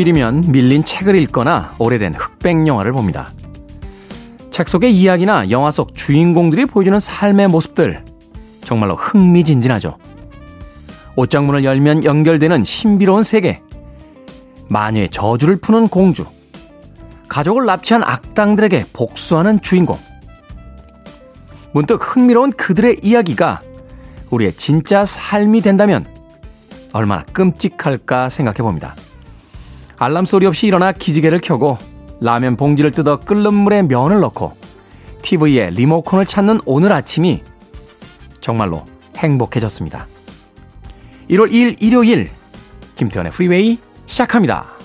휴일이면 밀린 책을 읽거나 오래된 흑백 영화를 봅니다. 책 속의 이야기나 영화 속 주인공들이 보여주는 삶의 모습들 정말로 흥미진진하죠. 옷장문을 열면 연결되는 신비로운 세계. 마녀의 저주를 푸는 공주. 가족을 납치한 악당들에게 복수하는 주인공. 문득 흥미로운 그들의 이야기가 우리의 진짜 삶이 된다면 얼마나 끔찍할까 생각해 봅니다. 알람 소리 없이 일어나 기지개를 켜고 라면 봉지를 뜯어 끓는 물에 면을 넣고 TV에 리모컨을 찾는 오늘 아침이 정말로 행복해졌습니다. 1월 2일 일요일 김태현의 프리웨이 시작합니다.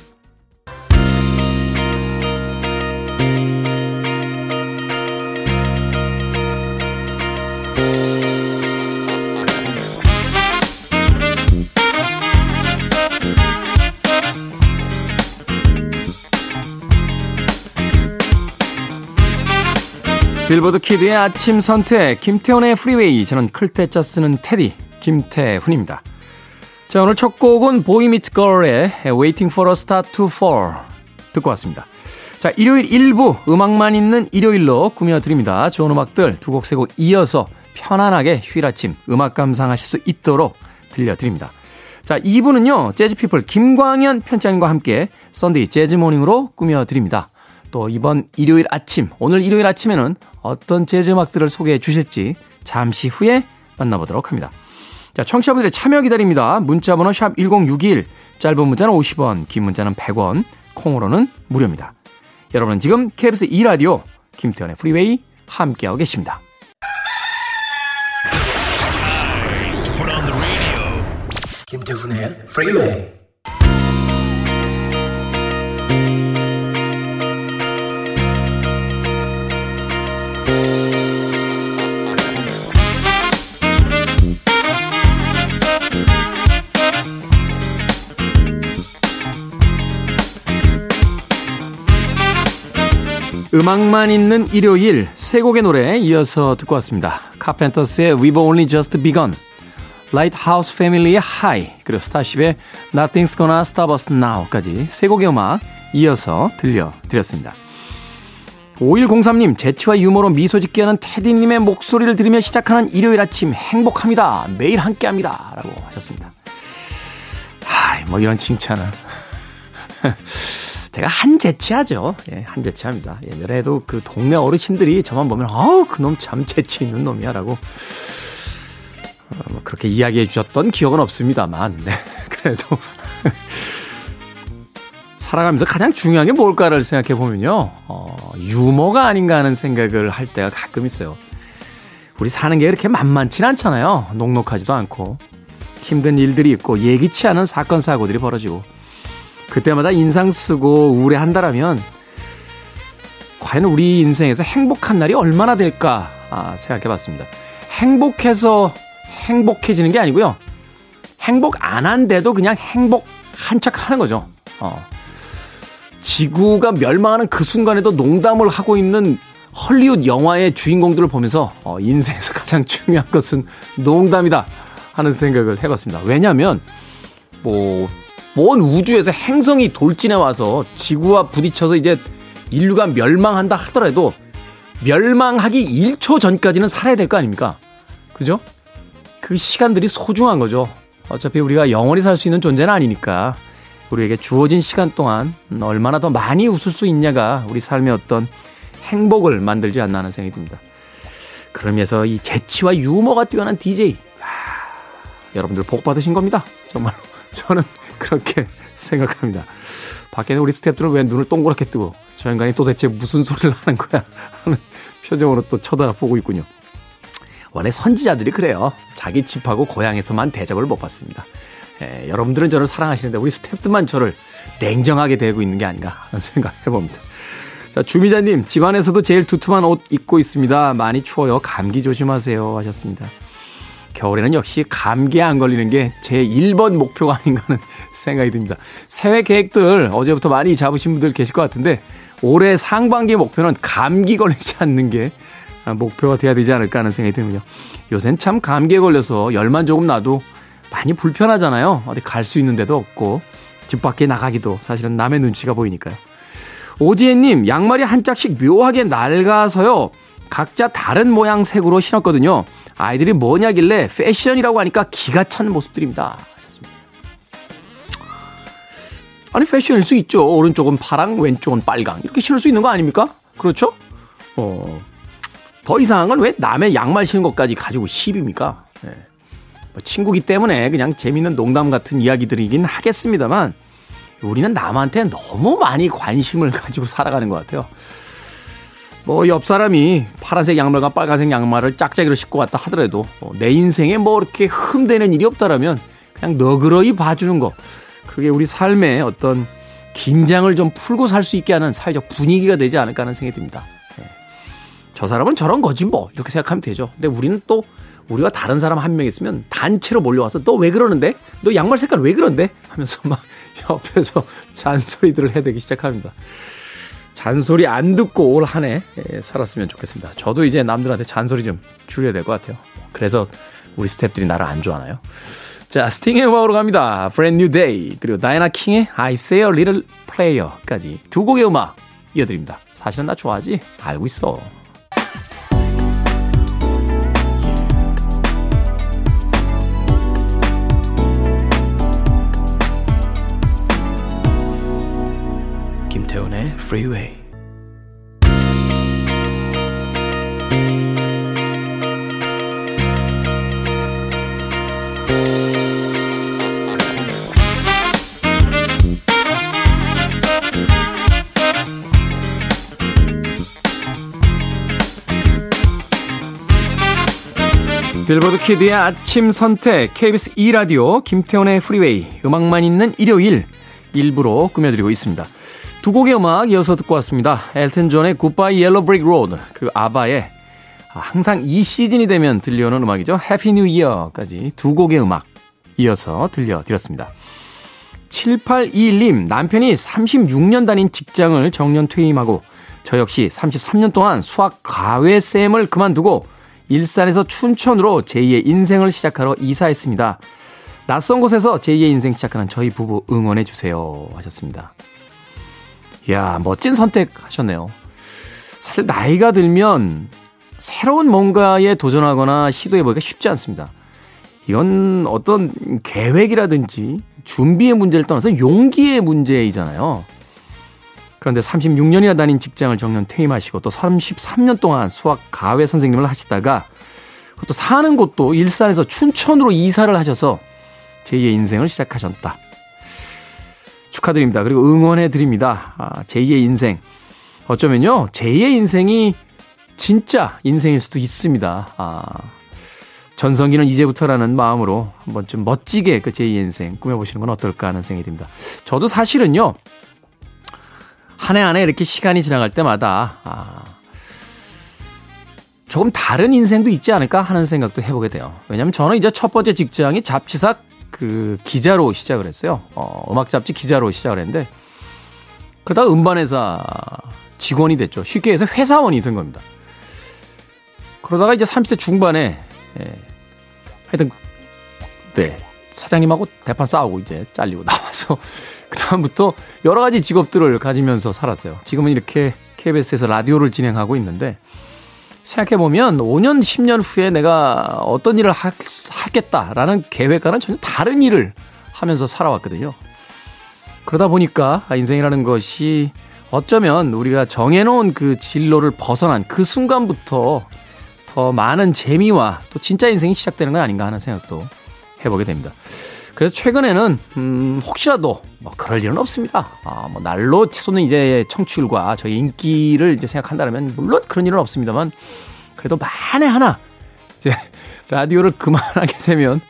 빌보드 키드의 아침 선택 김태훈의 프리웨이 저는 클때짜 쓰는 DJ 김태훈입니다. 자 오늘 첫 곡은 보이미트걸의 Waiting for a Star to Fall 듣고 왔습니다. 자 일요일 1부 음악만 있는 일요일로 꾸며드립니다. 좋은 음악들 두 곡 세 곡 이어서 편안하게 휴일 아침 음악 감상하실 수 있도록 들려드립니다. 자 2부는요 재즈피플 김광현 편집장과 함께 Sunday Jazz Morning으로 꾸며드립니다. 또 이번 일요일 아침, 오늘 일요일 아침에는 어떤 재즈 음악들을 소개해 주실지 잠시 후에 만나보도록 합니다. 자, 청취자분들의 참여 기다립니다. 문자 번호 샵 1061, 짧은 문자는 50원, 긴 문자는 100원, 콩으로는 무료입니다. 여러분은 지금 KBS 2라디오 김태훈의 프리웨이 함께하고 계십니다. 김태훈의 프리웨이 음악만 있는 일요일 세 곡의 노래 이어서 듣고 왔습니다. 카펜터스의 We've Only Just Begun, Lighthouse Family의 High, 그리고 스타쉽의 Nothing's Gonna Stop Us Now까지 세 곡의 음악 이어서 들려드렸습니다. 5103님, 재치와 유머로 미소 짓게 하는 테디님의 목소리를 들으며 시작하는 일요일 아침 행복합니다. 매일 함께 합니다. 라고 하셨습니다. 하, 뭐 이런 칭찬을. 제가 한재치하죠. 예, 한재치합니다. 옛날에도 그 동네 어르신들이 저만 보면 아우 그놈 참 재치 있는 놈이야라고 어, 뭐 그렇게 이야기해 주셨던 기억은 없습니다만 네, 그래도 살아가면서 가장 중요한 게 뭘까를 생각해 보면요 어, 유머가 아닌가 하는 생각을 할 때가 가끔 있어요. 우리 사는 게 그렇게 만만치 않잖아요. 녹록하지도 않고 힘든 일들이 있고 예기치 않은 사건 사고들이 벌어지고 그때마다 인상 쓰고 우울해한다라면 과연 우리 인생에서 행복한 날이 얼마나 될까 아, 생각해 봤습니다. 행복해서 행복해지는 게 아니고요. 행복 안 한데도 그냥 행복한 척 하는 거죠. 어. 지구가 멸망하는 그 순간에도 농담을 하고 있는 헐리우드 영화의 주인공들을 보면서 어, 인생에서 가장 중요한 것은 농담이다 하는 생각을 해봤습니다. 왜냐하면 뭐 먼 우주에서 행성이 돌진해 와서 지구와 부딪혀서 이제 인류가 멸망한다 하더라도 멸망하기 1초 전까지는 살아야 될 거 아닙니까? 그죠? 그 시간들이 소중한 거죠. 어차피 우리가 영원히 살 수 있는 존재는 아니니까 우리에게 주어진 시간 동안 얼마나 더 많이 웃을 수 있냐가 우리 삶의 어떤 행복을 만들지 않나 하는 생각이 듭니다. 그러면서 이 재치와 유머가 뛰어난 DJ. 아, 여러분들 복 받으신 겁니다. 정말로. 저는 그렇게 생각합니다. 밖에는 우리 스탭들은 왜 눈을 동그랗게 뜨고 저 인간이 도대체 무슨 소리를 하는 거야 하는 표정으로 또 쳐다보고 있군요. 원래 선지자들이 그래요. 자기 집하고 고향에서만 대접을 못 받습니다. 예, 여러분들은 저를 사랑하시는데 우리 스탭들만 저를 냉정하게 대고 있는 게 아닌가 하는 생각 해 봅니다. 자, 주미자님, 집안에서도 제일 두툼한 옷 입고 있습니다. 많이 추워요. 감기 조심하세요. 하셨습니다. 겨울에는 역시 감기에 안 걸리는 게 제 1번 목표가 아닌가 하는 생각이 듭니다. 새해 계획들 어제부터 많이 잡으신 분들 계실 것 같은데 올해 상반기 목표는 감기 걸리지 않는 게 목표가 돼야 되지 않을까 하는 생각이 드는군요. 요새는 참 감기에 걸려서 열만 조금 나도 많이 불편하잖아요. 어디 갈 수 있는 데도 없고 집 밖에 나가기도 사실은 남의 눈치가 보이니까요. 오지혜님, 양말이 한 짝씩 묘하게 낡아서요. 각자 다른 모양 색으로 신었거든요. 아이들이 뭐냐길래 패션이라고 하니까 기가 찬 모습들입니다. 아니, 패션일 수 있죠. 오른쪽은 파랑, 왼쪽은 빨강. 이렇게 신을 수 있는 거 아닙니까? 그렇죠? 어, 더 이상한 건 왜 남의 양말 신는 것까지 가지고 시비입니까? 네. 뭐 친구기 때문에 그냥 재밌는 농담 같은 이야기들이긴 하겠습니다만, 우리는 남한테 너무 많이 관심을 가지고 살아가는 것 같아요. 뭐, 옆 사람이 파란색 양말과 빨간색 양말을 짝짝이로 신고 왔다 하더라도, 뭐내 인생에 뭐 이렇게 흠되는 일이 없다라면, 그냥 너그러이 봐주는 거. 그게 우리 삶의 어떤 긴장을 좀 풀고 살 수 있게 하는 사회적 분위기가 되지 않을까 하는 생각이 듭니다. 네. 저 사람은 저런 거지 뭐. 이렇게 생각하면 되죠. 근데 우리는 또 우리가 다른 사람 한 명 있으면 단체로 몰려와서 너 왜 그러는데? 너 양말 색깔 왜 그런데? 하면서 막 옆에서 잔소리들을 해대기 시작합니다. 잔소리 안 듣고 올 한해 예, 살았으면 좋겠습니다. 저도 이제 남들한테 잔소리 좀 줄여야 될 것 같아요. 그래서 우리 스탭들이 나를 안 좋아하나요? 자, 스팅의 음악으로 갑니다. Brand New Day 그리고 다이나 킹의 I Say a Little Player까지 두 곡의 음악 이어드립니다. 사실은 나 좋아하지? 알고 있어. 김태훈의 Freeway. 빌보드 키드의 아침 선택 KBS 2라디오 김태훈의 프리웨이 음악만 있는 일요일 일부로 꾸며드리고 있습니다. 두 곡의 음악 이어서 듣고 왔습니다. 엘튼 존의 Goodbye Yellow Brick Road 그리고 아바의 항상 이 시즌이 되면 들려오는 음악이죠. Happy New Year까지 두 곡의 음악 이어서 들려드렸습니다. 7821님 남편이 36년 다닌 직장을 정년 퇴임하고 저 역시 33년 동안 수학 과외쌤을 그만두고 일산에서 춘천으로 제2의 인생을 시작하러 이사했습니다. 낯선 곳에서 제2의 인생 시작하는 저희 부부 응원해 주세요. 하셨습니다. 이야, 멋진 선택 하셨네요. 사실 나이가 들면 새로운 뭔가에 도전하거나 시도해보기가 쉽지 않습니다. 이건 어떤 계획이라든지 준비의 문제를 떠나서 용기의 문제이잖아요. 그런데 36년이나 다닌 직장을 정년 퇴임하시고 또 33년 동안 수학 가외 선생님을 하시다가 또 사는 곳도 일산에서 춘천으로 이사를 하셔서 제2의 인생을 시작하셨다. 축하드립니다. 그리고 응원해 드립니다. 아, 제2의 인생. 어쩌면요, 제2의 인생이 진짜 인생일 수도 있습니다. 아, 전성기는 이제부터라는 마음으로 한번 좀 멋지게 그 제2의 인생 꾸며보시는 건 어떨까 하는 생각이 듭니다. 저도 사실은요, 한 해 안에 이렇게 시간이 지나갈 때마다 아, 조금 다른 인생도 있지 않을까 하는 생각도 해보게 돼요. 왜냐하면 저는 이제 첫 번째 직장이 잡지사 그 기자로 시작을 했어요. 어, 음악 잡지 기자로 시작을 했는데 그러다가 음반회사 직원이 됐죠. 쉽게 해서 회사원이 된 겁니다. 그러다가 이제 30대 중반에 예, 하여튼 네 사장님하고 대판 싸우고 이제 잘리고 나와서 그다음부터 여러 가지 직업들을 가지면서 살았어요. 지금은 이렇게 KBS에서 라디오를 진행하고 있는데 생각해보면 5년, 10년 후에 내가 어떤 일을 하, 하겠다라는 계획과는 전혀 다른 일을 하면서 살아왔거든요. 그러다 보니까 인생이라는 것이 어쩌면 우리가 정해놓은 그 진로를 벗어난 그 순간부터 더 많은 재미와 또 진짜 인생이 시작되는 건 아닌가 하는 생각도 해보게 됩니다. 그래서 최근에는 음, 혹시라도 뭐 그럴 일은 없습니다. 아, 뭐 날로 치솟는 이제 청취율과 저희 인기를 이제 생각한다면 물론 그런 일은 없습니다만 그래도 만에 하나 이제 라디오를 그만하게 되면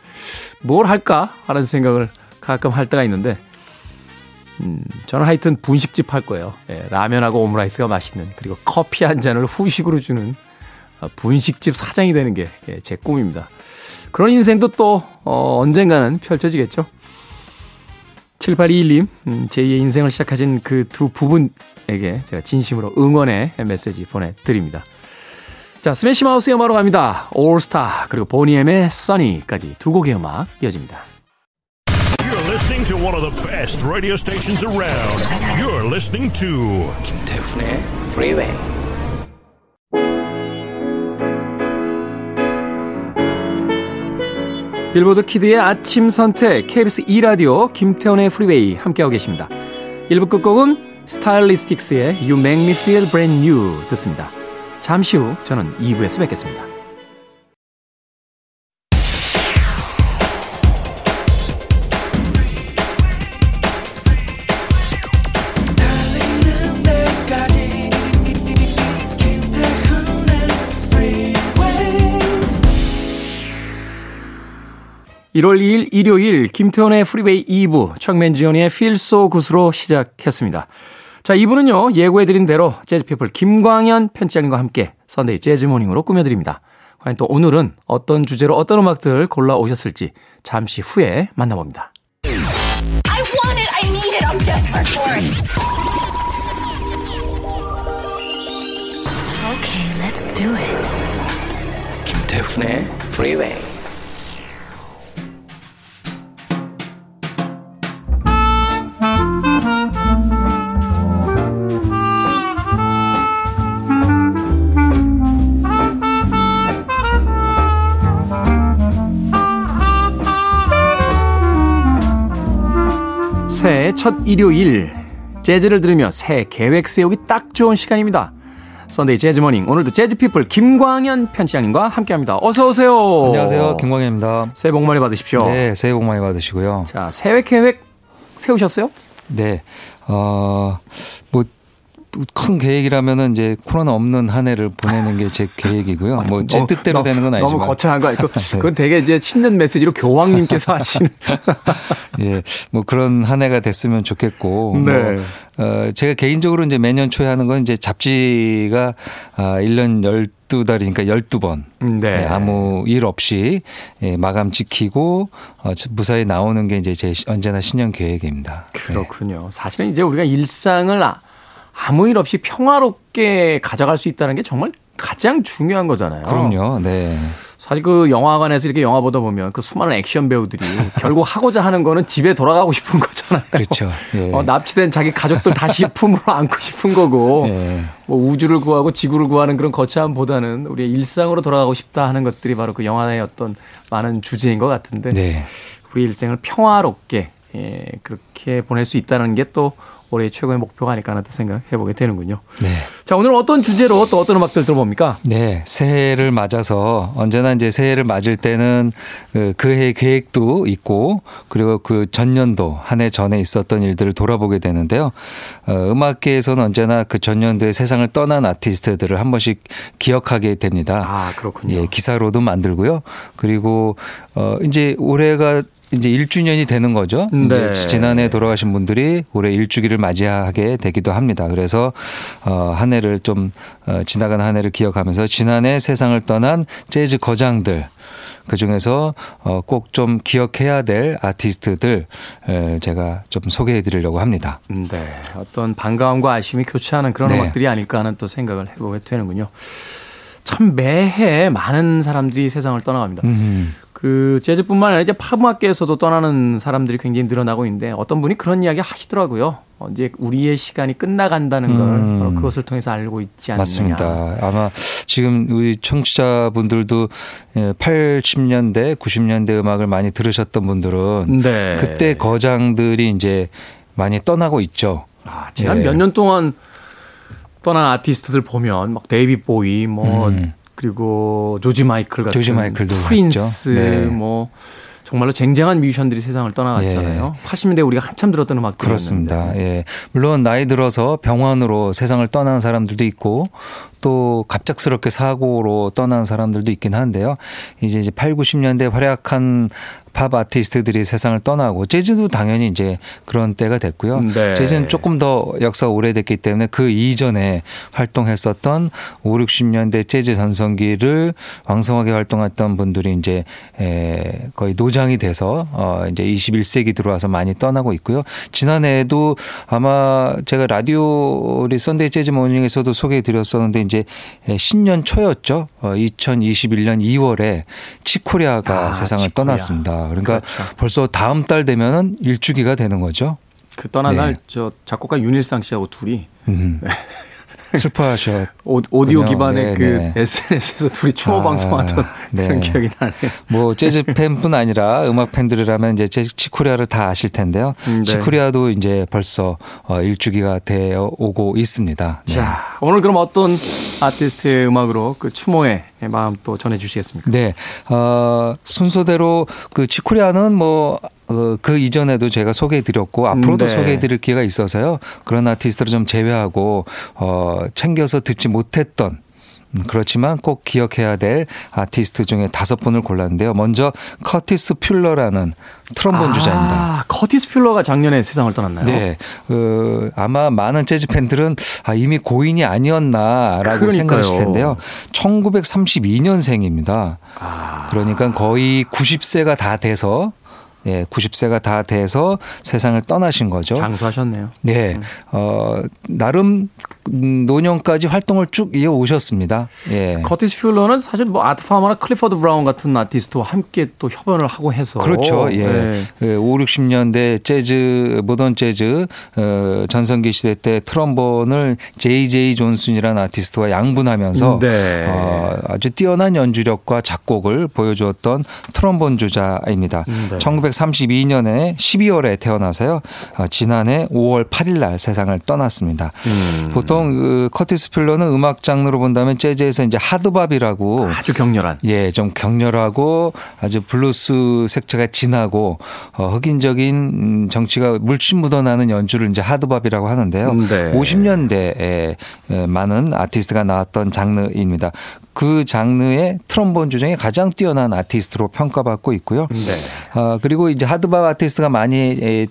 뭘 할까 하는 생각을 가끔 할 때가 있는데 음, 저는 하여튼 분식집 할 거예요. 예, 라면하고 오므라이스가 맛있는 그리고 커피 한 잔을 후식으로 주는 아, 분식집 사장이 되는 게 제 예, 꿈입니다. 그런 인생도 또 어, 언젠가는 펼쳐지겠죠. 7821님, 음, 제2의 인생을 시작하신 그 부부분에게 제가 진심으로 응원의 메시지 보내드립니다. 자, 스매시 마우스의 음악으로 갑니다. All Star, 그리고 보니엠의 Sunny까지 두 곡의 음악 이어집니다. You're listening to one of the best radio stations around. You're listening to 김태훈의 Freeway. 빌보드 키드의 아침 선택 KBS 2 라디오 김태훈의 프리웨이 함께하고 계십니다. 1부 끝곡은 스타일리스틱스의 You Make Me Feel Brand New 듣습니다. 잠시 후 저는 2부에서 뵙겠습니다. (1월 2일) 일요일 김태훈의 프리웨이 2부 청맨지온의 Feel So Good으로 시작했습니다. 자, 이분은요, 예고해드린 대로 재즈피플 김광현 편집장님과 함께 선데이 재즈모닝으로 꾸며드립니다. 과연 또 오늘은 어떤 주제로 어떤 음악들 골라오셨을지 잠시 후에 만나봅니다. I want it. I need it. I'm desperate for it. Okay, let's do it. 김태훈의 Freeway. 새해 첫 일요일 재즈를 들으며 새해 계획 세우기 딱 좋은 시간입니다. Sunday Jazz Morning 오늘도 재즈 피플 김광현 편집장님과 함께합니다. 어서 오세요. 안녕하세요. 김광현입니다. 새해 복 많이 받으십시오. 네, 새해 복 많이 받으시고요. 자, 새해 계획 세우셨어요? 네. 어, 뭐, 큰 계획이라면은 이제 코로나 없는 한 해를 보내는 게 제 계획이고요. 뭐 제 뜻대로 너무- 되는 건 아니지만. 너무 거창한 거 아니고 네. 그건 되게 이제 신는 메시지로 교황님께서 하시는 예, 뭐 그런 한 해가 됐으면 좋겠고. 네. 뭐, 어, 제가 개인적으로 이제 매년 초에 하는 건 이제 잡지가 아, 1년 12달이니까 12번. 네. 예, 아무 일 없이 예, 마감 지키고 어, 무사히 나오는 게 이제 제 시- 언제나 신년 계획입니다. 네. 그렇군요. 사실은 이제 우리가 일상을 아- 아무 일 없이 평화롭게 가져갈 수 있다는 게 정말 가장 중요한 거잖아요. 그럼요. 네. 사실 그 영화관에서 이렇게 영화 보다 보면 그 수많은 액션 배우들이 결국 하고자 하는 거는 집에 돌아가고 싶은 거잖아요. 그렇죠. 예. 어, 납치된 자기 가족들 다시 품으로 안고 싶은 거고 예. 뭐 우주를 구하고 지구를 구하는 그런 거창함보다는 우리의 일상으로 돌아가고 싶다 하는 것들이 바로 그 영화의 어떤 많은 주제인 것 같은데 네. 우리 일생을 평화롭게 예, 그렇게 보낼 수 있다는 게 또 올해의 최고의 목표가 아닐까 하는 또 생각해 보게 되는군요. 네. 자, 오늘 어떤 주제로 또 어떤 음악들 들어봅니까? 네, 새해를 맞아서 언제나 이제 새해를 맞을 때는 그 그해 계획도 있고 그리고 그 전년도 한 해 전에 있었던 일들을 돌아보게 되는데요. 어, 음악계에서는 언제나 그 전년도의 세상을 떠난 아티스트들을 한 번씩 기억하게 됩니다. 아, 그렇군요. 예, 기사로도 만들고요. 그리고 어 이제 올해가 이제 1주년이 되는 거죠. 네. 이제 지난해 돌아가신 분들이 올해 일주기를 맞이하게 되기도 합니다. 그래서 어한 해를 좀 어, 지나간 한 해를 기억하면서 지난해 세상을 떠난 재즈 거장들 그 중에서 어, 꼭 좀 기억해야 될 아티스트들 에, 제가 좀 소개해 드리려고 합니다. 네. 어떤 반가움과 아쉬움이 교차하는 그런 네. 음악들이 아닐까 하는 또 생각을 해보게 되는군요. 참 매해 많은 사람들이 세상을 떠나갑니다. 음. 그 재즈뿐만 아니라 이제 팝음악계에서도 떠나는 사람들이 굉장히 늘어나고 있는데 어떤 분이 그런 이야기 하시더라고요. 어, 이제 우리의 시간이 끝나간다는 걸 음. 바로 그것을 통해서 알고 있지 않느냐. 맞습니다. 아마 지금 우리 청취자분들도 80년대, 90년대 음악을 많이 들으셨던 분들은 네. 그때 거장들이 이제 많이 떠나고 있죠. 아, 지난 예. 몇년 동안 떠난 아티스트들 보면 막 데이비드 보위 뭐 음. 그리고 조지 마이클 같은 조지 마이클도 프린스 갔죠. 네. 뭐 정말로 쟁쟁한 뮤지션들이 세상을 떠나갔잖아요. 80년대 우리가 한참 들었던 음악들 예. 그렇습니다. 예. 물론 나이 들어서 병원으로 세상을 떠난 사람들도 있고 또 갑작스럽게 사고로 떠난 사람들도 있긴 한데요. 이제 이제 8, 90년대 활약한 팝 아티스트들이 세상을 떠나고 재즈도 당연히 이제 그런 때가 됐고요. 네. 재즈는 조금 더 역사가 오래됐기 때문에 그 이전에 활동했었던 5, 60년대 재즈 전성기를 왕성하게 활동했던 분들이 이제 에 거의 노장이 돼서 어 이제 21세기 들어와서 많이 떠나고 있고요. 지난해에도 아마 제가 라디오 우리 썬데이 재즈 모닝에서도 소개해 드렸었는데 이제 이제 신년 초였죠. 어, 2021년 2월에 칙 코리아가 아, 세상을 칙 코리아. 떠났습니다. 그러니까 그렇죠. 벌써 다음 달 되면은 일주기가 되는 거죠. 그 떠난 네. 날 저 작곡가 윤일상 씨하고 둘이 음. 슬퍼하셨. 오, 오디오 그렇군요. 기반의 네, 그 네. SNS에서 둘이 추모 아, 방송하던 네. 그런 기억이 나네요. 뭐 재즈 팬뿐 아니라 음악 팬들이라면 이제 제- 치코리아를 다 아실 텐데요. 음, 네. 치코리아도 이제 벌써 어, 일주기가 되어 오고 있습니다. 네. 자, 오늘 그럼 어떤 아티스트의 음악으로 그 추모의 마음 또 전해주시겠습니까? 네, 어, 순서대로 그 치코리아는 뭐, 어, 그 이전에도 제가 소개해드렸고, 앞으로도 네. 소개해드릴 기회가 있어서요. 그런 아티스트를 좀 제외하고, 어, 챙겨서 듣지 못했던 음, 그렇지만 꼭 기억해야 될 아티스트 중에 다섯 분을 골랐는데요. 먼저 커티스 풀러라는 트럼본 주자입니다. 아, 커티스 풀러가 작년에 세상을 떠났나요? 네, 어, 아마 많은 재즈 팬들은 아, 이미 고인이 아니었나라고. 생각하실 텐데요. 1932년생입니다. 아, 그러니까 거의 90세가 다 돼서 예, 90세가 다 돼서 세상을 떠나신 거죠. 장수하셨네요. 네, 어, 나름 음, 노년까지 활동을 쭉 이어 오셨습니다. 예. 커티스 풀러는 사실 뭐 아트 파머나 클리퍼드 브라운 같은 아티스트와 함께 또 협연을 하고 해서 그렇죠. 예. 네. 그 5, 60년대 재즈, 모던 재즈, 어, 전성기 시대 때 트럼본을 제이제이 존슨이라는 아티스트와 양분하면서 네. 어, 아주 뛰어난 연주력과 작곡을 보여주었던 트럼본 주자입니다. 네. 1932년에 12월에 태어나서요. 어, 지난해 5월 8일 날 세상을 떠났습니다. 음. 보통 그 커티스 풀러는 음악 장르로 본다면 재즈에서 이제 하드밥이라고 아주 격렬한 예, 좀 격렬하고 아주 블루스 색채가 진하고 어, 흑인적인 음, 정취가 물씬 묻어나는 연주를 이제 하드밥이라고 하는데요. 음, 네. 50년대에 많은 아티스트가 나왔던 장르입니다. 그 장르의 트럼본 주자 중에 가장 뛰어난 아티스트로 평가받고 있고요. 네. 어, 그리고 이제 하드밥 아티스트가 많이 에,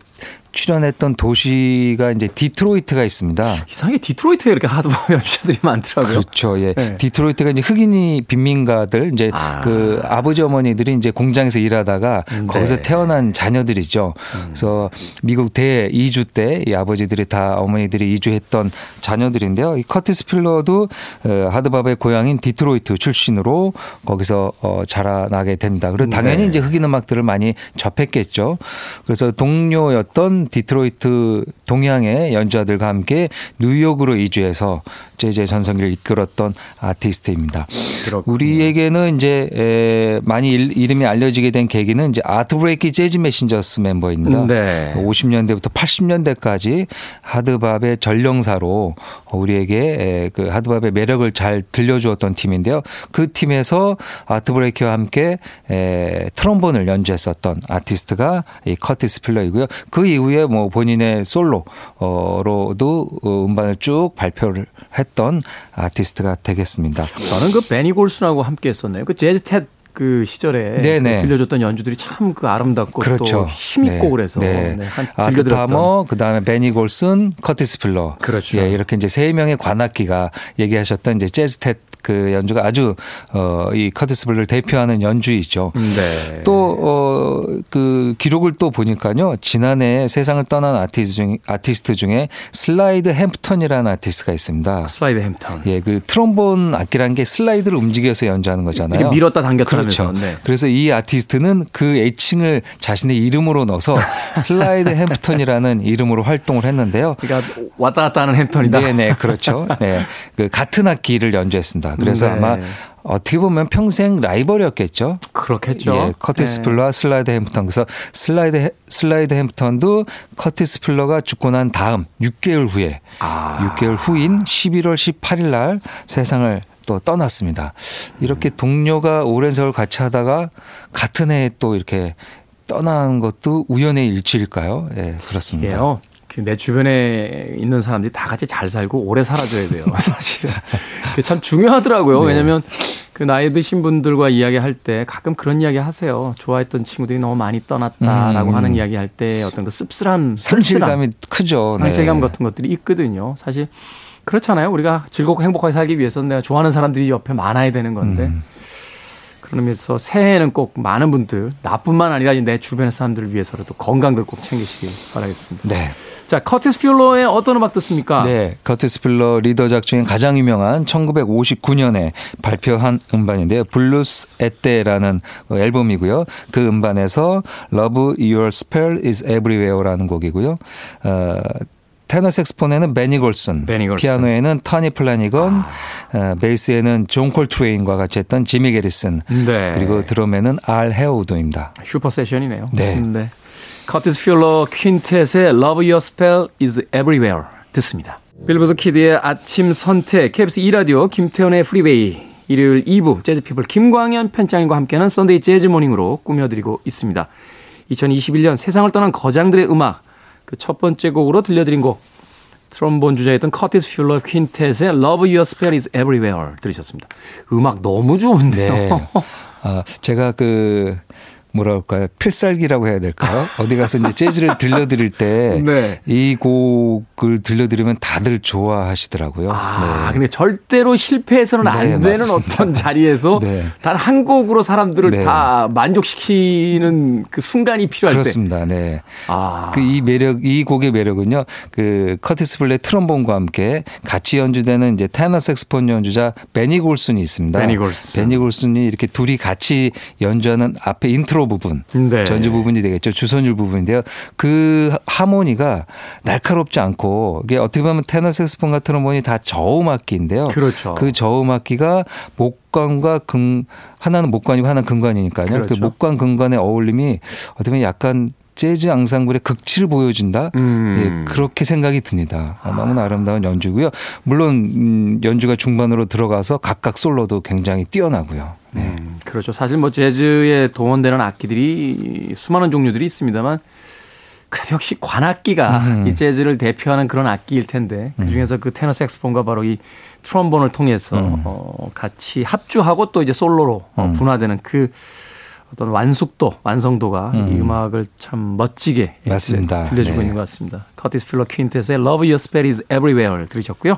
출현했던 도시가 이제 디트로이트가 있습니다. 이상하게 디트로이트에 이렇게 하드밥 연주자들이 많더라고요. 그렇죠. 예. 네. 디트로이트가 이제 흑인이 빈민가들 이제 아. 그 아버지 어머니들이 이제 공장에서 일하다가 네. 거기서 태어난 자녀들이죠. 그래서 미국 대 이주 때 이 아버지들이 다 어머니들이 이주했던 자녀들인데요. 이 커티스 풀러도 어, 하드밥의 고향인 디트로이트 출신으로 거기서 어, 자라나게 됩니다. 그리고 당연히 네. 이제 흑인 음악들을 많이 접했겠죠. 그래서 동료였던 디트로이트 동향의 연주자들과 함께 뉴욕으로 이주해서 재즈의 전성기를 이끌었던 아티스트입니다. 그렇군요. 우리에게는 이제 에, 많이 일- 이름이 알려지게 된 계기는 이제 아트 블레이키 재즈 메신저스 멤버입니다. 네. 50년대부터 80년대까지 하드밥의 전령사로 우리에게 에, 그 하드밥의 매력을 잘 들려주었던 팀인데요. 그 팀에서 아트 블레이키와 함께 에, 트럼본을 연주했었던 아티스트가 이 커티스 풀러이고요. 그 이후에 뭐 본인의 솔로로도 어, 음반을 쭉 발표를 했던 아티스트가 되겠습니다. 저는 그 베니 골슨하고 함께 했었네요. 그 재즈 텟 그 시절에 네네. 그 들려줬던 연주들이 참 그 아름답고 또 그렇죠. 힘있고 네. 그래서 네. 네, 한 아트 즐겨들었던 파머, 그 다음에 베니 골슨, 커티스 풀러. 그렇죠. 예, 이렇게 이제 세 명의 관악기가 얘기하셨던 이제 재즈 텟 그 연주가 아주 어 이 커티스 풀러를 대표하는 연주이죠. 네. 또, 어, 그 기록을 또 보니까요. 지난해 세상을 떠난 아티스트 중, 아티스트 중에 슬라이드 햄프턴이라는 아티스트가 있습니다. 슬라이드 햄턴. 예, 그 트롬본 악기라는 게 슬라이드를 움직여서 연주하는 거잖아요. 밀었다 당겼다 그렇죠. 하면서. 네. 그래서 이 아티스트는 그 애칭을 자신의 이름으로 넣어서 슬라이드 햄프턴이라는 이름으로 활동을 했는데요. 그러니까 왔다 갔다 하는 햄턴이다. 네 네, 그렇죠. 네. 그 같은 악기를 연주했습니다. 그래서 네. 아마 어떻게 보면 평생 라이벌이었겠죠. 그렇겠죠. 예, 커티스 네. 풀러와 슬라이드 햄프턴. 그래서 슬라이드 해- 슬라이드 햄프턴도 커티스 풀러가 죽고 난 다음 6개월 후에 아. 6개월 후인 11월 18일 날 세상을 또 떠났습니다. 이렇게 동료가 오랜 세월 같이 하다가 같은 해에 또 이렇게 떠난 것도 우연의 일치일까요? 예, 그렇습니다. 이게요. 그 내 주변에 있는 사람들이 다 같이 잘 살고 오래 살아줘야 돼요. 사실은. 그게 참 중요하더라고요. 네. 왜냐면 그 나이 드신 분들과 이야기할 때 가끔 그런 이야기 하세요. 좋아했던 친구들이 너무 많이 떠났다라고 음. 하는 이야기 할 때 어떤 그 씁쓸함, 상실감이 크죠. 네. 상실감 같은 것들이 있거든요. 사실 그렇잖아요. 우리가 즐겁고 행복하게 살기 위해서는 내가 좋아하는 사람들이 옆에 많아야 되는 건데 음. 그런 의미에서 새해에는 꼭 많은 분들 나뿐만 아니라 내 주변의 사람들을 위해서라도 건강들 꼭 챙기시길 바라겠습니다. 네. 자 자, 커티스 풀러의 어떤 음악 듣습니까? 네, 커티스 풀러 리더작 중에 가장 유명한 1959년에 발표한 음반인데요. Blues-ette라는 앨범이고요. 그 음반에서 Love Your Spell is Everywhere라는 곡이고요. 어, 테너 색스폰에는 베니 골슨. 피아노에는 타미 플래너건, 어, 베이스에는 존 콜트레인과 같이 했던 지미 게리슨, 네. 그리고 드럼에는 알 헤어우드입니다. super session이네요. 네. 커티스 풀러 퀸텟의 Love Your Spell is Everywhere 듣습니다. 빌보드 키드의 아침 선택 KBS 2라디오 김태훈의 프리웨이 일요일 2부 재즈피플 김광현 편집장님과 함께하는 썬데이 재즈 모닝으로 꾸며드리고 있습니다. 2021년 세상을 떠난 거장들의 음악 그 첫 번째 곡으로 들려드린 곡 트럼본 주자였던 커티스 퓨러 퀸텟의 Love Your Spell is Everywhere 들으셨습니다. 음악 너무 좋은데요. 네. 아, 제가 그 뭐라 할까요? 필살기라고 해야 될까요? 어디 가서 이제 재즈를 들려드릴 때이 네. 곡을 들려드리면 다들 좋아하시더라고요. 아, 근데 절대로 실패해서는 안 네, 되는 맞습니다. 어떤 자리에서 네. 단한 곡으로 사람들을 네. 다 만족시키는 그 순간이 필요할 때. 그렇습니다. 네. 아, 그 이 매력, 이 곡의 매력은요, 그 커티스 풀러 트럼본과 함께 같이 연주되는 이제 테너 색스폰 연주자 베니 골슨이 있습니다. 베니 골슨. 베니 골슨이 이렇게 둘이 같이 연주하는 앞에 인트로 부분, 네. 전주 부분이 되겠죠. 주선율 부분인데요. 그 하모니가 날카롭지 않고 이게 어떻게 보면 테너 색스폰과 트럼본이 다 저음 악기인데요. 그렇죠. 그 저음 악기가 목관과 금 하나는 목관이고 하나는 금관이니까요. 그 그렇죠. 목관 금관의 어울림이 어떻게 보면 약간 재즈 앙상블의 극치를 보여준다. 음. 예, 그렇게 생각이 듭니다. 아, 너무나 아름다운 연주고요. 물론 음, 연주가 중반으로 들어가서 각각 솔로도 굉장히 뛰어나고요. 네. 음, 그렇죠. 사실 뭐 재즈에 동원되는 악기들이 수많은 종류들이 있습니다만 그래도 역시 관악기가 음. 이 재즈를 대표하는 그런 악기일 텐데 그 중에서 그 테너 색스폰과 바로 이 트럼본을 통해서 음. 어, 같이 합주하고 또 이제 솔로로 어, 분화되는 그 어떤 완숙도, 완성도가 이 음악을 참 멋지게 예, 맞습니다. 들려주고 네. 있는 것 같습니다. 커티스 필러 퀸텟의 Love Your Spell is Everywhere 들으셨고요.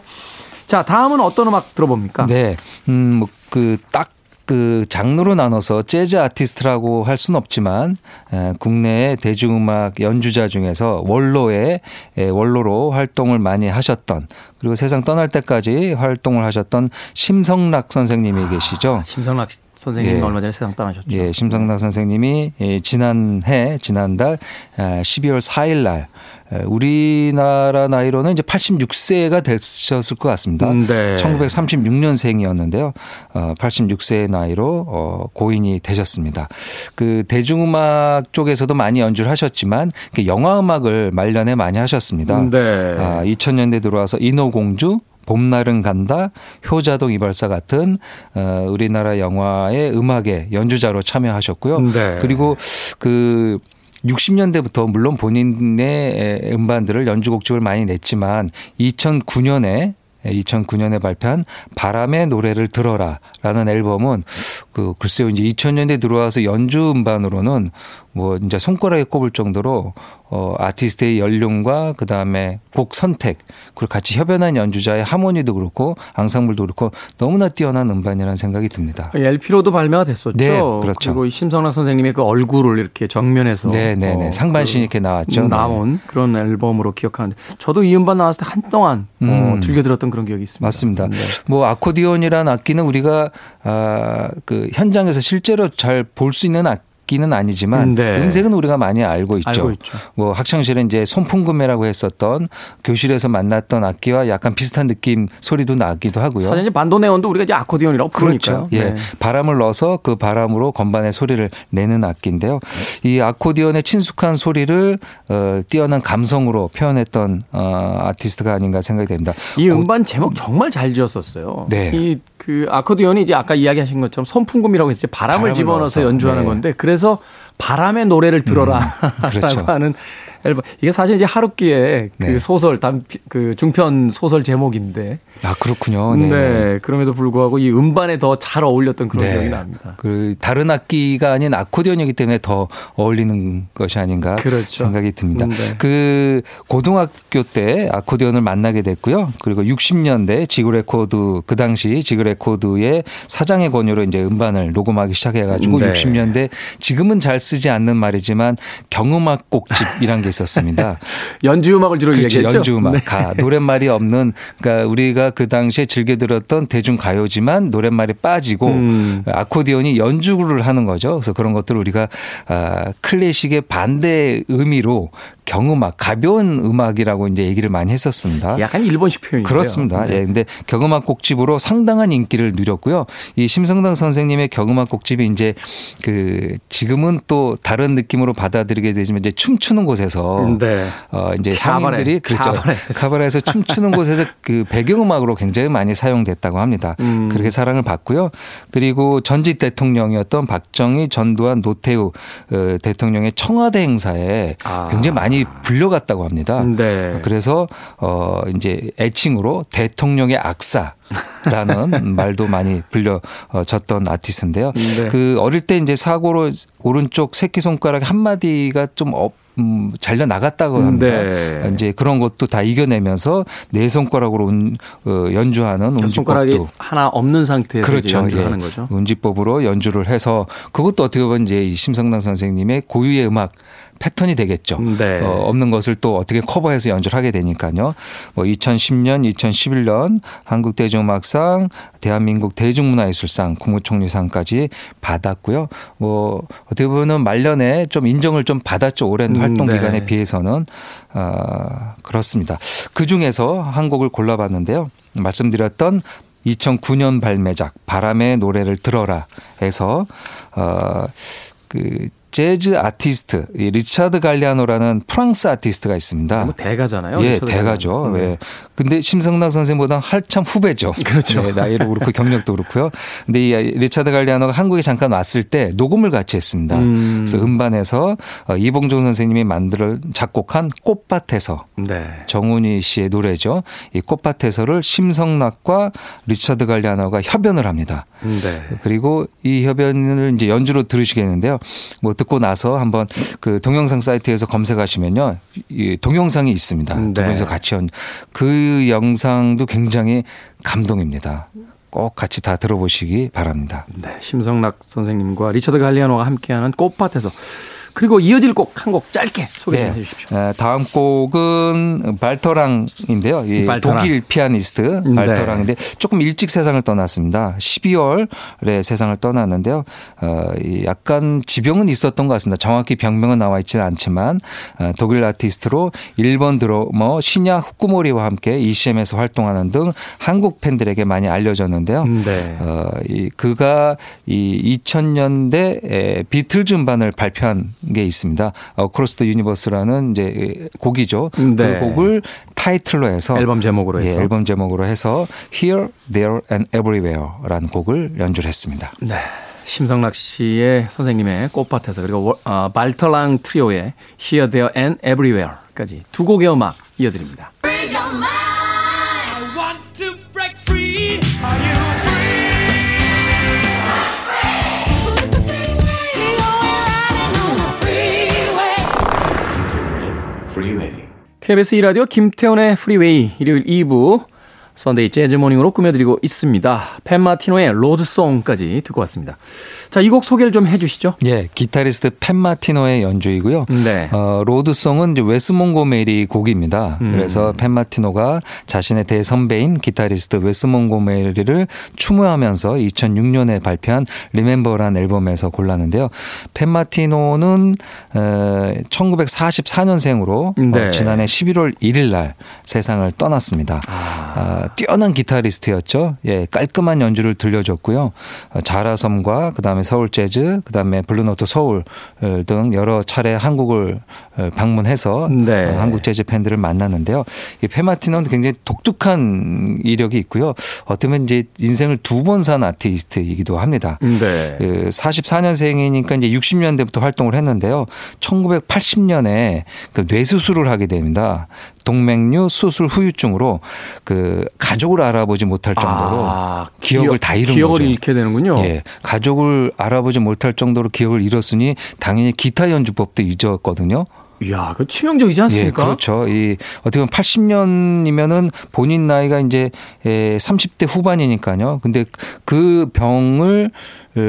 자, 다음은 어떤 음악 들어봅니까? 네. 음, 뭐, 그, 딱, 그, 장르로 나눠서 재즈 아티스트라고 할 수는 없지만, 에, 국내의 대중음악 연주자 중에서 원로의, 에, 원로로 활동을 많이 하셨던, 그리고 세상 떠날 때까지 활동을 하셨던 심성락 선생님이 계시죠. 심성락 선생님이 예. 얼마 전에 세상 떠나셨죠. 예, 심성락 선생님이 예, 지난해, 지난달 에, 12월 4일 날 에, 우리나라 나이로는 이제 86세가 되셨을 것 같습니다. 음, 네. 1936년생이었는데요. 어, 86세의 나이로 어, 고인이 되셨습니다. 그 대중음악 쪽에서도 많이 연주를 하셨지만 그 영화 음악을 말년에 많이 하셨습니다. 네. 아, 2000년대 들어와서 인어공주 봄날은 간다, 효자동 이발사 같은 어, 우리나라 영화의 음악에 연주자로 참여하셨고요. 네. 그리고 그 60년대부터 물론 본인의 음반들을 연주곡집을 많이 냈지만 2009년에 2009년에 발표한 바람의 노래를 들어라 라는 앨범은 그 글쎄요 이제 2000년대 들어와서 연주 음반으로는 뭐 이제 손가락에 꼽을 정도로 어 아티스트의 연륜과 그다음에 곡 선택 그리고 같이 협연한 연주자의 하모니도 그렇고 앙상블도 그렇고 너무나 뛰어난 음반이라는 생각이 듭니다. LP로도 발매가 됐었죠. 네, 그렇죠. 리고이 심성락 선생님의 그 얼굴을 이렇게 정면에서 네, 네, 네. 상반신이 이렇게 나왔죠. 네. 나온 그런 앨범으로 기억하는데 저도 이 음반 나왔을 때 한동안 어, 음. 들려 들었던 그런 기억이 있습니다. 맞습니다. 네. 뭐 아코디언이라는 악기는 우리가 아그 현장에서 실제로 잘 볼 수 있는 악 기는 아니지만 네. 음색은 우리가 많이 알고 있죠. 알고 있죠. 뭐 학창시절에 이제 손풍금이라고 했었던 교실에서 만났던 악기와 약간 비슷한 느낌 소리도 나기도 하고요. 사실 반도네온도 우리가 이제 아코디언이라고 부르니까요. 그렇죠. 예. 네. 바람을 넣어서 그 바람으로 건반의 소리를 내는 악기인데요. 이 아코디언의 친숙한 소리를 어, 뛰어난 감성으로 표현했던 어, 아티스트가 아닌가 생각이 됩니다. 이 음반 제목 정말 잘 지었었어요. 네. 이 그 아코디언이 이제 아까 이야기하신 것처럼 선풍금이라고 했을 때 바람을, 바람을 집어넣어서 넣어서. 연주하는 네. 건데 그래서 바람의 노래를 들어라라고 그렇죠. 하는 앨범. 이게 사실 이제 하루키의 그 네. 소설 단 그 중편 소설 제목인데. 아 그렇군요. 네. 네. 그럼에도 불구하고 이 음반에 더 잘 어울렸던 그런 기억이 납니다. 그 다른 악기가 아닌 아코디언이기 때문에 더 어울리는 것이 아닌가 그렇죠. 생각이 듭니다. 네. 그 고등학교 때 아코디언을 만나게 됐고요. 그리고 60년대 지구 레코드 그 당시 지구 레코드의 사장의 권유로 이제 음반을 녹음하기 시작해가지고 네. 60년대 지금은 잘 쓰지 않는 말이지만 경음악 곡집이란 게 있었습니다. 연주 음악을 주로 그렇죠. 얘기했죠. 연주 음악. 네. 가, 노랫말이 없는 그러니까 우리가 그 당시에 즐겨 들었던 대중 가요지만 노랫말이 빠지고 음. 아코디언이 연주를 하는 거죠. 그래서 그런 것들을 우리가 아, 클래식의 반대 의미로 경음악, 가벼운 음악이라고 이제 얘기를 많이 했었습니다. 약간 일본식 표현이에요. 그렇습니다. 네. 예. 근데 경음악 곡집으로 상당한 인기를 누렸고요. 이 심성당 선생님의 경음악 곡집이 이제 그 지금은 또 다른 느낌으로 받아들이게 되지만 이제 춤추는 곳에서 네. 어 이제 성인들이 그렇죠. 카바레에서. 춤추는 곳에서 그 배경음악으로 굉장히 많이 사용됐다고 합니다. 음. 그렇게 사랑을 받고요. 그리고 전직 대통령이었던 박정희, 전두환, 노태우 어, 대통령의 청와대 행사에 아. 굉장히 많이 불려갔다고 합니다. 네. 그래서 어 이제 애칭으로 대통령의 악사 라는 말도 많이 불려졌던 아티스트인데요. 네. 그 어릴 때 이제 사고로 오른쪽 새끼 손가락 한 마디가 좀 업, 음, 잘려 나갔다고 합니다. 네. 이제 그런 것도 다 이겨내면서 네 손가락으로 운, 어, 연주하는 손가락이 운지법도 하나 없는 상태에서 그렇죠. 연주를 예. 하는 거죠. 운지법으로 연주를 해서 그것도 어떻게 보면 이제 이 심성락 선생님의 고유의 음악 패턴이 되겠죠. 네. 어, 없는 것을 또 어떻게 커버해서 연주를 하게 되니까요. 뭐 2010년, 2011년 한국 대중음악상, 대한민국 대중문화예술상, 국무총리상까지 받았고요. 뭐 어떻게 보면 말년에 좀 인정을 좀 받았죠. 오랜 음, 활동 네. 기간에 비해서는 어, 그렇습니다. 그 중에서 한 곡을 골라봤는데요. 말씀드렸던 2009년 발매작 바람의 노래를 들어라 해서 어 그 재즈 아티스트 이 리차드 갈리아노라는 프랑스 아티스트가 있습니다. 뭐 대가잖아요. 예, 대가죠. 예. 근데 심성락 선생보다 한참 후배죠. 그렇죠. 네, 나이도 그렇고 경력도 그렇고요. 근데 이 리차드 갈리아노가 한국에 잠깐 왔을 때 녹음을 같이 했습니다. 음. 그래서 음반에서 어, 이봉조 선생님이 만들어 작곡한 꽃밭에서 네. 정훈희 씨의 노래죠. 이 꽃밭에서를 심성락과 리차드 갈리아노가 협연을 합니다. 네. 그리고 이 협연을 이제 연주로 들으시겠는데요. 뭐 듣고 나서 한번 그 동영상 사이트에서 검색하시면요. 이 동영상이 있습니다. 두 네. 분이서 같이 연. 그 영상도 굉장히 감동입니다. 꼭 같이 다 들어보시기 바랍니다. 네. 심성락 선생님과 리처드 갈리아노가 함께하는 꽃밭에서 그리고 이어질 곡 한 곡 짧게 소개 좀 네. 해주십시오. 어, 다음 곡은 발터랑인데요. 이 발터랑. 독일 피아니스트 네. 발터랑인데 조금 일찍 세상을 떠났습니다. 12월에 세상을 떠났는데요. 어, 이 약간 지병은 있었던 것 같습니다. 정확히 병명은 나와 있지는 않지만 어, 독일 아티스트로 일본 드러머 신야 후쿠모리와 함께 ECM에서 활동하는 등 한국 팬들에게 많이 알려졌는데요. 네. 어, 이 그가 이 2000년대 비틀즈 음반을 발표한 게 있습니다. 어, Across the Universe라는 이제 곡이죠. 네. 그 곡을 타이틀로 해서 앨범 제목으로 해서. 예, 앨범 제목으로 해서 Here, There and Everywhere라는 곡을 연주를 했습니다. 네. 심성락 씨의 선생님의 꽃밭에서 그리고 워- 어, 발터 랑 트리오의 Here, There and Everywhere까지 두 곡의 음악 이어드립니다. KBS 2라디오 김태훈의 프리웨이 일요일 2부 Sunday Jazz Morning으로 꾸며드리고 있습니다. 팻 마티노의 Road Song까지 듣고 왔습니다. 자, 이 곡 소개를 좀 해주시죠. 예, 기타리스트 팻 마티노의 연주이고요. 네. 어, Road Song은 이제 웨스 몽고메리 곡입니다. 음. 그래서 팻 마티노가 자신의 대선배인 기타리스트 웨스 몽고메리를 추모하면서 2006년에 발표한 Remember라는 앨범에서 골랐는데요. 팻 마티노는 어, 1944년생으로 네. 지난해 11월 1일 날 세상을 떠났습니다. 아, 뛰어난 기타리스트였죠. 예, 깔끔한 연주를 들려줬고요. 어, 자라섬과 그다음에 서울 재즈, 그다음에 블루노트 서울 어, 등 여러 차례 한국을 어, 방문해서 네. 어, 한국 재즈 팬들을 만났는데요. 이 팻 마티노는 굉장히 독특한 이력이 있고요. 어떻게 보면 이제 인생을 두 번 산 아티스트이기도 합니다. 네. 그 44년생이니까 이제 60년대부터 활동을 했는데요. 1980년에 그 뇌수술을 하게 됩니다. 동맥류 수술 후유증으로 그 가족을 알아보지 못할 정도로 아, 기억을 기억- 다 잃은 기억을 거죠. 잃게 되는군요. 예, 가족을 알아보지 못할 정도로 기억을 잃었으니 당연히 기타 연주법도 잊었거든요. 이야, 그 치명적이지 예, 않습니까? 그렇죠. 이 어떻게 보면 80년이면은 본인 나이가 이제 에, 30대 후반이니까요. 근데 그 병을 어,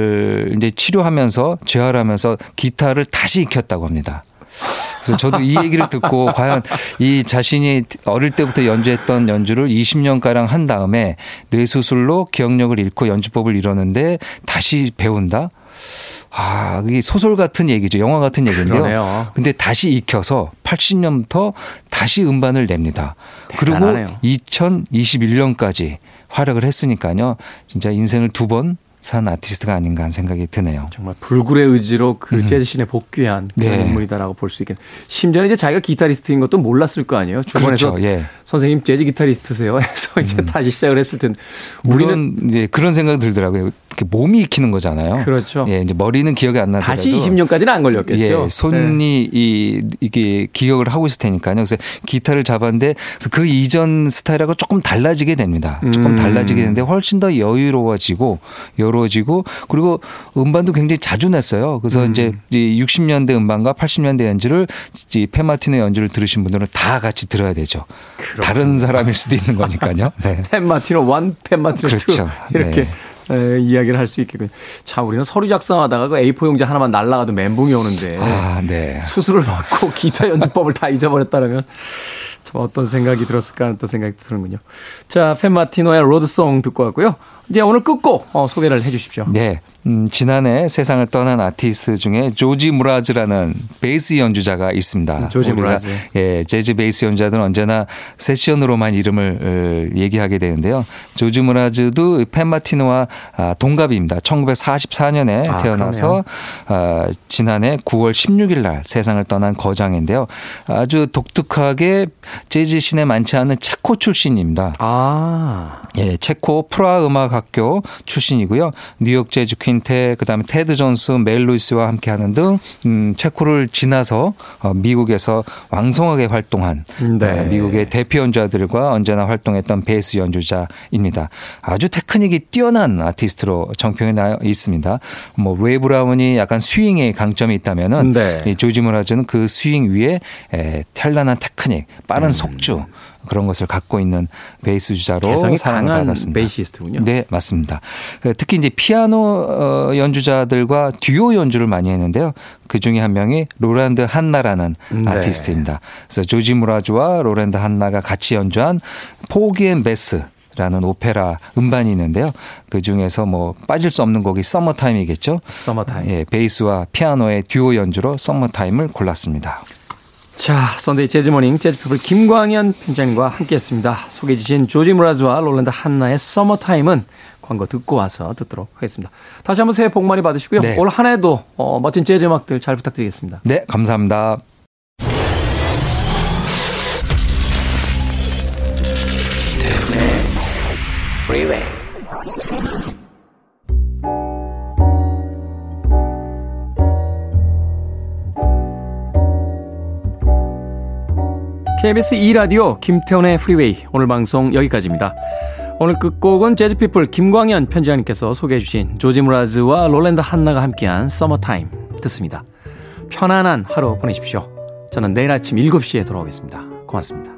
이제 치료하면서 재활하면서 기타를 다시 익혔다고 합니다. 그래서 저도 이 얘기를 듣고 과연 이 자신이 어릴 때부터 연주했던 연주를 20년가량 한 다음에 뇌수술로 기억력을 잃고 연주법을 잃었는데 다시 배운다? 아, 이게 소설 같은 얘기죠. 영화 같은 얘기인데요. 그러네요. 근데 다시 익혀서 80년부터 다시 음반을 냅니다. 대단하네요. 그리고 2021년까지 활약을 했으니까요. 진짜 인생을 두 번 산 아티스트가 아닌가 하는 생각이 드네요. 정말 불굴의 의지로 그 재즈신에 복귀한 그런 음. 네. 인물이다라고 볼 수 있겠네요. 심지어는 이제 자기가 기타리스트인 것도 몰랐을 거 아니에요. 주변에서 그렇죠. 예. 선생님 재즈 기타리스트세요 해서 이제 다시 시작을 했을 텐데 우리는 이제 그런 생각이 들더라고요. 몸이 익히는 거잖아요. 그렇죠. 예, 이제 머리는 기억이 안 나더라도 다시 20년까지는 안 걸렸겠죠. 예, 손이 이 이게 기억을 하고 있을 테니까요. 그래서 기타를 잡았는데 그래서 그 이전 스타일하고 조금 달라지게 됩니다. 조금 음. 달라지게 되는데 훨씬 더 여유로워지고 여 로워지고 그리고 음반도 굉장히 자주 냈어요. 그래서 음. 이제 이 60년대 음반과 80년대 연주를 이 페마티노 연주를 들으신 분들은 다 같이 들어야 되죠. 다른 사람일 수도 있는 거니까요. 네. 펜 마티노 1, 펜 마티노 2 그렇죠. 이렇게 네. 에, 이야기를 할 수 있겠군요. 참 우리는 서류 작성하다가 그 A4 용지 하나만 날라가도 멘붕이 오는데 아, 네. 수술을 받고 기타 연주법을 다 잊어버렸다면 참 어떤 생각이 들었을까 하는 또 생각이 드는군요. 자, 팻 마티노의 Road Song 듣고 왔고요. 이제 오늘 끝곡 어, 소개를 해 주십시오. 네. 음, 지난해 세상을 떠난 아티스트 중에 조지 무라즈라는 베이스 연주자가 있습니다. 조지 무라즈. 예, 재즈 베이스 연주자들은 언제나 세션으로만 이름을 어, 얘기하게 되는데요. 조지 무라즈도 팻 마티노와 아, 동갑입니다. 1944년에 아, 태어나서 아, 지난해 9월 16일 날 세상을 떠난 거장인데요. 아주 독특하게 재즈 신에 많지 않은 체코 출신입니다. 아, 예, 체코 프라하 음악 학교 출신이고요. 뉴욕 재즈 퀸텟, 그다음에 태드 존스, 멜 루이스와 함께 하는 등 음, 체코를 지나서 어, 미국에서 왕성하게 활동한 네. 어, 미국의 대표 연주자들과 언제나 활동했던 베이스 연주자입니다. 아주 테크닉이 뛰어난 아티스트로 정평이 나 있습니다. 뭐 레이 브라운이 약간 스윙에 강점이 있다면은 네. 이 조지 무라즈는 그 스윙 위에 에, 찬란한 테크닉, 빠른 속주 그런 것을 갖고 있는 베이스 주자로 사랑을 받았습니다. 베이시스트군요. 네, 맞습니다. 그 특히 이제 피아노 어, 연주자들과 듀오 연주를 많이 했는데요. 그 중에 한 명이 롤랜드 한나라는 네. 아티스트입니다. 그래서 조지 무라즈와 롤랜드 한나가 같이 연주한 Porgy and Bess라는 오페라 음반이 있는데요. 그 중에서 뭐 빠질 수 없는 곡이 Summertime이겠죠. Summertime. 예, 베이스와 피아노의 듀오 연주로 Summertime을 골랐습니다. 자, Sunday Jazz Morning 재즈피플 김광현 편집장님과 함께했습니다. 소개해 주신 조지 무라즈와 롤랜드 한나의 Summertime은 광고 듣고 와서 듣도록 하겠습니다. 다시 한번 새해 복 많이 받으시고요. 네. 올 한 해도 어, 멋진 재즈 음악들 잘 부탁드리겠습니다. 네, 감사합니다. Freeway. KBS 2라디오 김태훈의 프리웨이 오늘 방송 여기까지입니다. 오늘 끝곡은 재즈피플 김광현 편집장님께서 소개해 주신 조지 무라즈와 롤랜드 한나가 함께한 서머타임 듣습니다. 편안한 하루 보내십시오. 저는 내일 아침 7시에 돌아오겠습니다. 고맙습니다.